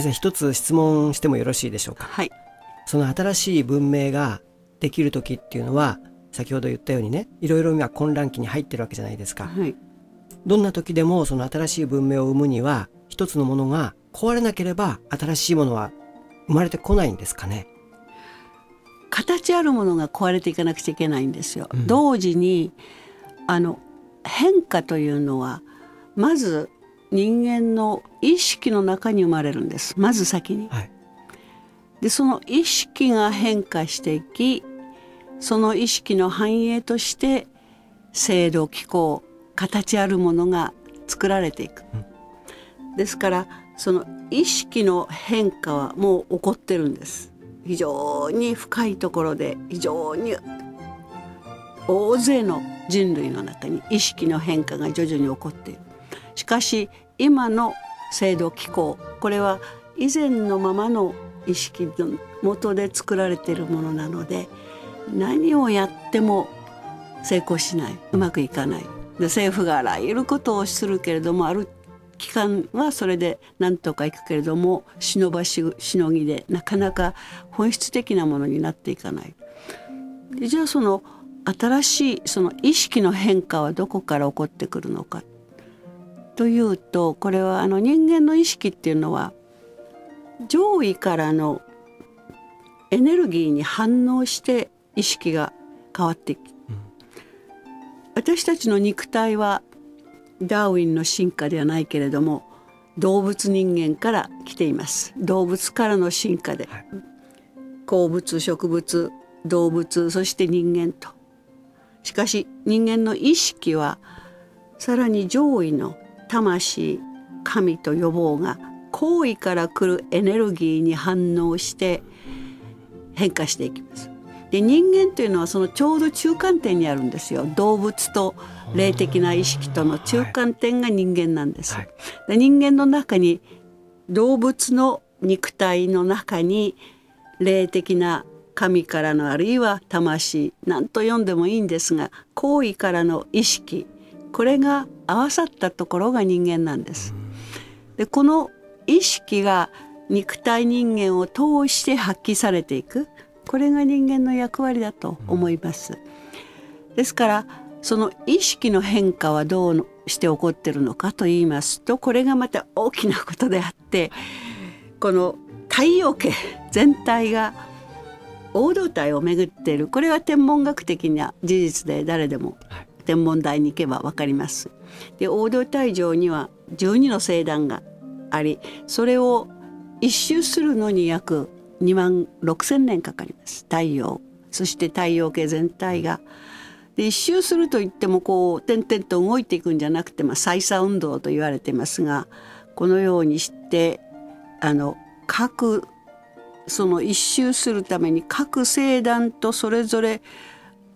先生一つ質問してもよろしいでしょうか？はい。その新しい文明ができる時っていうのは先ほど言ったようにねいろいろ今混乱期に入ってるわけじゃないですか。はい。どんな時でもその新しい文明を生むには一つのものが壊れなければ新しいものは生まれてこないんですかね？形あるものが壊れていかなくちゃいけないんですよ。うん。同時にあの変化というのはまず人間の意識の中に生まれるんですまず先に。はいでその意識が変化していきその意識の反映として制度機構形あるものが作られていく。ですからその意識の変化はもう起こってるんです。非常に深いところで非常に大勢の人類の中に意識の変化が徐々に起こっている。しかし今の制度機構これは以前のままの意識の元で作られているものなので何をやっても成功しないうまくいかないで政府があらゆることをするけれどもある期間はそれでなんとかいくけれども忍ばししのぎでなかなか本質的なものになっていかない。じゃあその新しいその意識の変化はどこから起こってくるのかというとこれはあの人間の意識っていうのは上位からのエネルギーに反応して意識が変わっていく、私たちの肉体はダーウィンの進化ではないけれども動物人間から来ています。動物からの進化で、はい。鉱物植物動物そして人間と。しかし人間の意識はさらに上位の魂神と予防が行為から来るエネルギーに反応して変化していきます。で人間というのはそのちょうど中間点にあるんですよ動物と霊的な意識との中間点が人間なんです。はいで人間の中に動物の肉体の中に霊的な神からのあるいは魂何と呼んでもいいんですが行為からの意識これが合わさったところが人間なんです。でこの意識が肉体人間を通して発揮されていくこれが人間の役割だと思います。ですからその意識の変化はどうして起こってるのかと言いますとこれがまた大きなことであってこの太陽系全体が黄土体を巡っているこれは天文学的な事実で誰でも天文台に行けば分かります。で黄土体上には12の星団がありそれを一周するのに約2万6,000年かかります太陽そして太陽系全体が。で一周するといってもこう点々と動いていくんじゃなくて、まあ、再差運動と言われてますがこのようにしてあの各その一周するために各星団とそれぞれ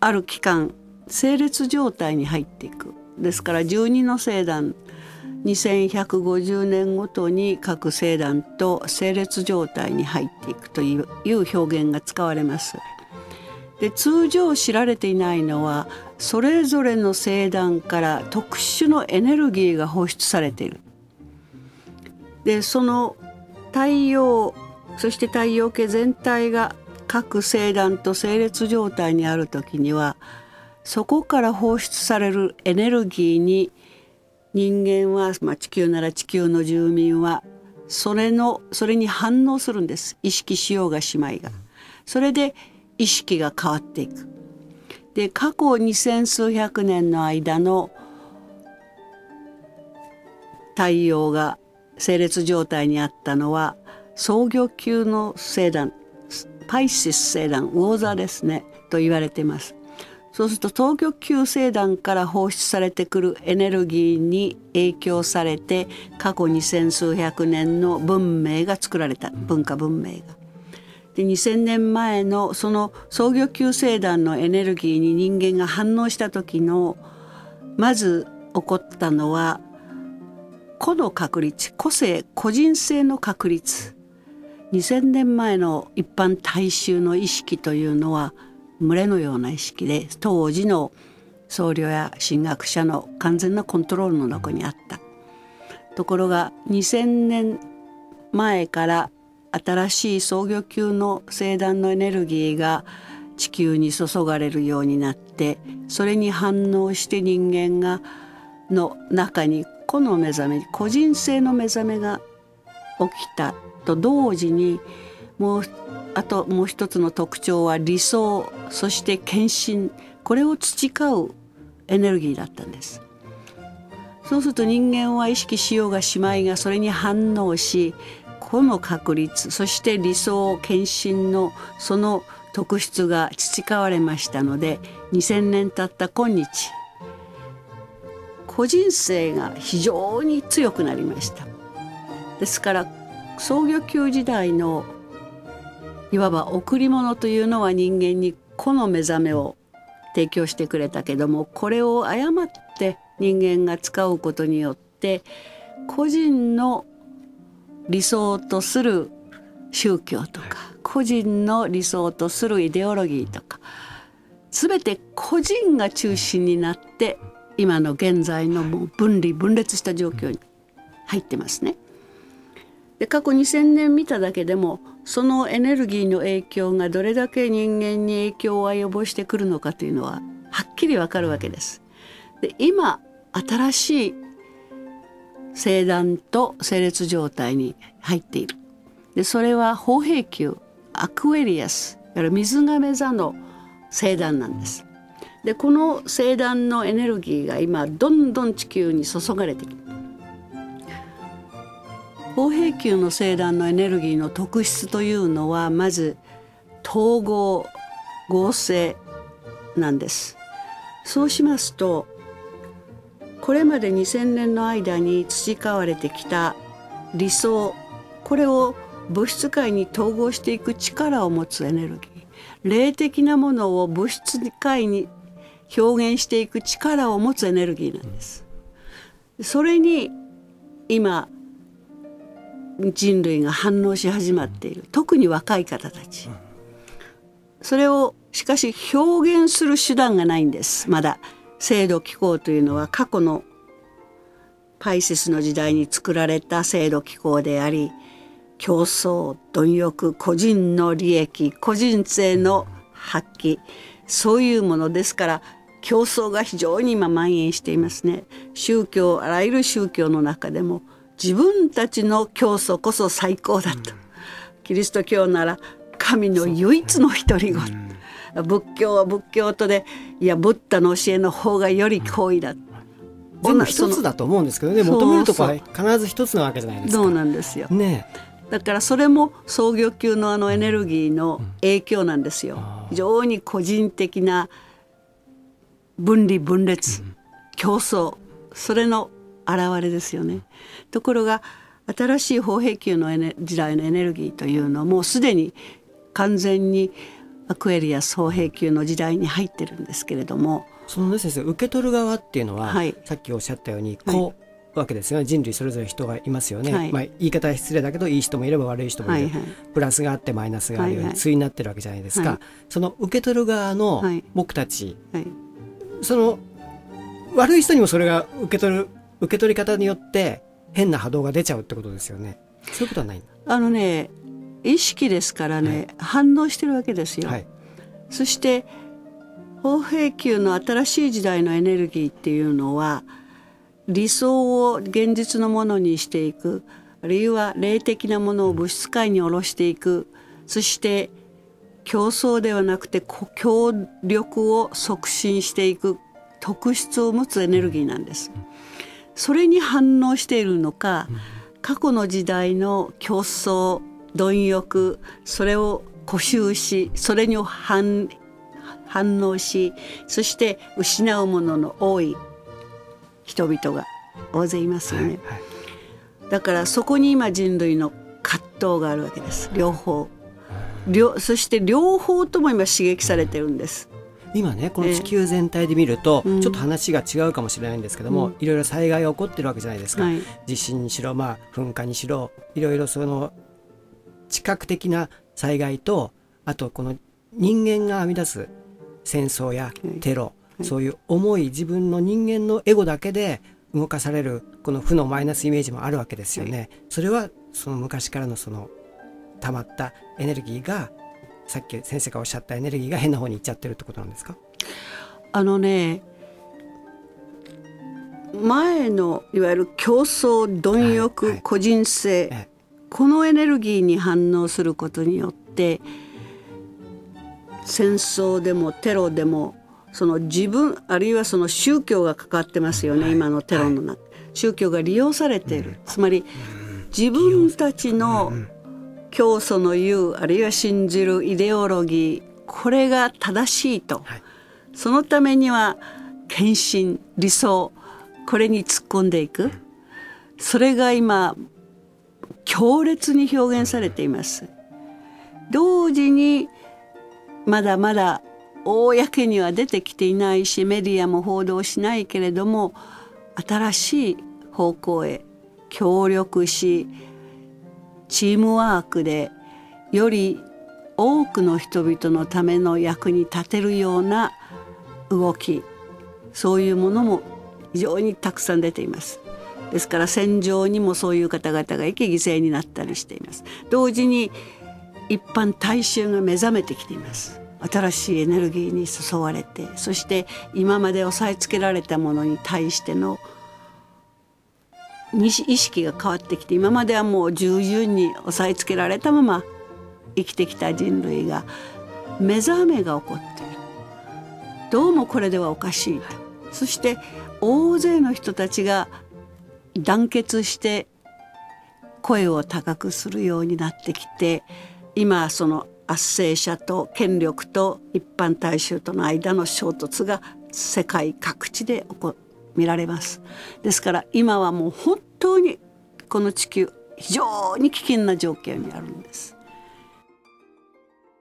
ある期間整列状態に入っていくですから12の星団2150年ごとに各星団と整列状態に入っていくといういう表現が使われます。で通常知られていないのはそれぞれの星団から特殊のエネルギーが放出されている。でその太陽そして太陽系全体が各星団と整列状態にある時にはそこから放出されるエネルギーに人間は、まあ、地球なら地球の住民はそれのそれに反応するんです意識しようがしまいが。それで意識が変わっていく。で過去二千数百年の間の太陽が整列状態にあったのは創業級の星団パイシス星団魚座ですねと言われています。そうすると東極級星団から放出されてくるエネルギーに影響されて過去二千数百年の文明が作られた文化文明が。で2,000年前のその創業級星団のエネルギーに人間が反応した時のまず起こったのは個の確率個性個人性の確率2,000年前の一般大衆の意識というのは群れのような意識で当時の僧侶や神学者の完全なコントロールの中にあった。ところが2,000年前から新しい創業級の星団のエネルギーが地球に注がれるようになってそれに反応して人間がの中に個の目覚め個人性の目覚めが起きたと同時にもうあともう一つの特徴は理想そして献身。これを培うエネルギーだったんです。そうすると人間は意識しようがしまいがそれに反応し個の確率そして理想献身のその特質が培われましたので2,000年経った今日。個人性が非常に強くなりました。ですから創業級時代のいわば贈り物というのは人間に個の目覚めを提供してくれたけどもこれを誤って人間が使うことによって個人の理想とする宗教とか個人の理想とするイデオロギーとか全て個人が中心になって今の現在のもう分離分裂した状況に入ってますね。で過去2,000年見ただけでもそのエネルギーの影響がどれだけ人間に影響を及ぼしてくるのかというのははっきりわかるわけです。で今新しい星団と整列状態に入っている。でそれは砲兵球アクエリアス水亀座の星団なんです。でこの星団のエネルギーが今どんどん地球に注がれている。砲兵球の星団のエネルギーの特質というのはまず統合合成なんですそうしますとこれまで2,000年の間に培われてきた理想これを物質界に統合していく力を持つエネルギー霊的なものを物質界に表現していく力を持つエネルギーなんです。それに今人類が反応し始まっている。特に若い方たち。それをしかし表現する手段がないんです。まだ。制度機構というのは過去のパイセスの時代に作られた制度機構であり競争貪欲個人の利益個人性の発揮。そういうものですから競争が非常に今蔓延していますね。宗教あらゆる宗教の中でも自分たちの教祖こそ最高だと、うん、キリスト教なら神の唯一の独り言、うん、仏教は仏教とでいやブッダの教えの方がより高位だ、うん、全部一つだと思うんですけどね。求めるとこは必ず一つなわけじゃないですか。そうなんですよ、ね、だからそれも創業級のあのエネルギーの影響なんですよ、非常に個人的な分離分裂、競争。それの現れですよね。ところが新しい砲兵球の時代のエネルギーというのはもうすでに完全にアクエリアス砲兵球の時代に入ってるんですけれども。そのね先生受け取る側っていうのは、はい、さっきおっしゃったようにこう、わけですよね。人類それぞれ人がいますよね、はい、まあ、言い方は失礼だけどいい人もいれば悪い人もいる、はいはい、プラスがあってマイナスがあるように対になってるわけじゃないですか、はい、その受け取る側の僕たち、はい、その悪い人にもそれが受け取る受け取り方によって変な波動が出ちゃうってことですよね。そういうことはないあのね意識ですからね、はい、反応してるわけですよ。はい、そして砲兵球の新しい時代のエネルギーっていうのは理想を現実のものにしていくあるいは霊的なものを物質界に下ろしていくそして競争ではなくて協力を促進していく特質を持つエネルギーなんです。それに反応しているのか、過去の時代の競争貪欲それを固執しそれに反反応しそして失うものの多い人々が大勢いますよね、はいはい、だからそこに今人類の葛藤があるわけです。両方。両そして両方とも今刺激されてるんです今ねこの地球全体で見ると、ちょっと話が違うかもしれないんですけども、うん、いろいろ災害が起こってるわけじゃないですか、はい、地震にしろ、まあ、噴火にしろいろいろその知覚的な災害とあとこの人間が編み出す戦争やテロ、はい、そういう重い自分の人間のエゴだけで動かされるこの負のマイナスイメージもあるわけですよね。はい、それはその昔からのその溜まったエネルギーがさっき先生がおっしゃったエネルギーが変な方に行っちゃってるってことなんですか？あのね前のいわゆる競争貪欲、はいはい、個人性、ええ、このエネルギーに反応することによって戦争でもテロでもその自分あるいはその宗教がかかってますよね、はい、今のテロの中、はい、宗教が利用されている、うん、つまり自分たちの教祖の言うあるいは信じるイデオロギーこれが正しいと、はい、そのためには献身理想これに突っ込んでいく。それが今強烈に表現されています。同時にまだまだ公には出てきていないしメディアも報道しないけれども新しい方向へ協力しチームワークでより多くの人々のための役に立てるような動きそういうものも非常にたくさん出ています。ですから戦場にもそういう方々が生き犠牲になったりしています。同時に一般大衆が目覚めてきています。新しいエネルギーに誘われてそして今まで押さえつけられたものに対しての意識が変わってきて今まではもう従順に押さえつけられたまま生きてきた人類が目覚めが起こっている。どうもこれではおかしいと。そして大勢の人たちが団結して声を高くするようになってきて今その圧政者と権力と一般大衆との間の衝突が世界各地で起こ見られます。ですから今はもう本当にこの地球非常に危険な状況にあるんです。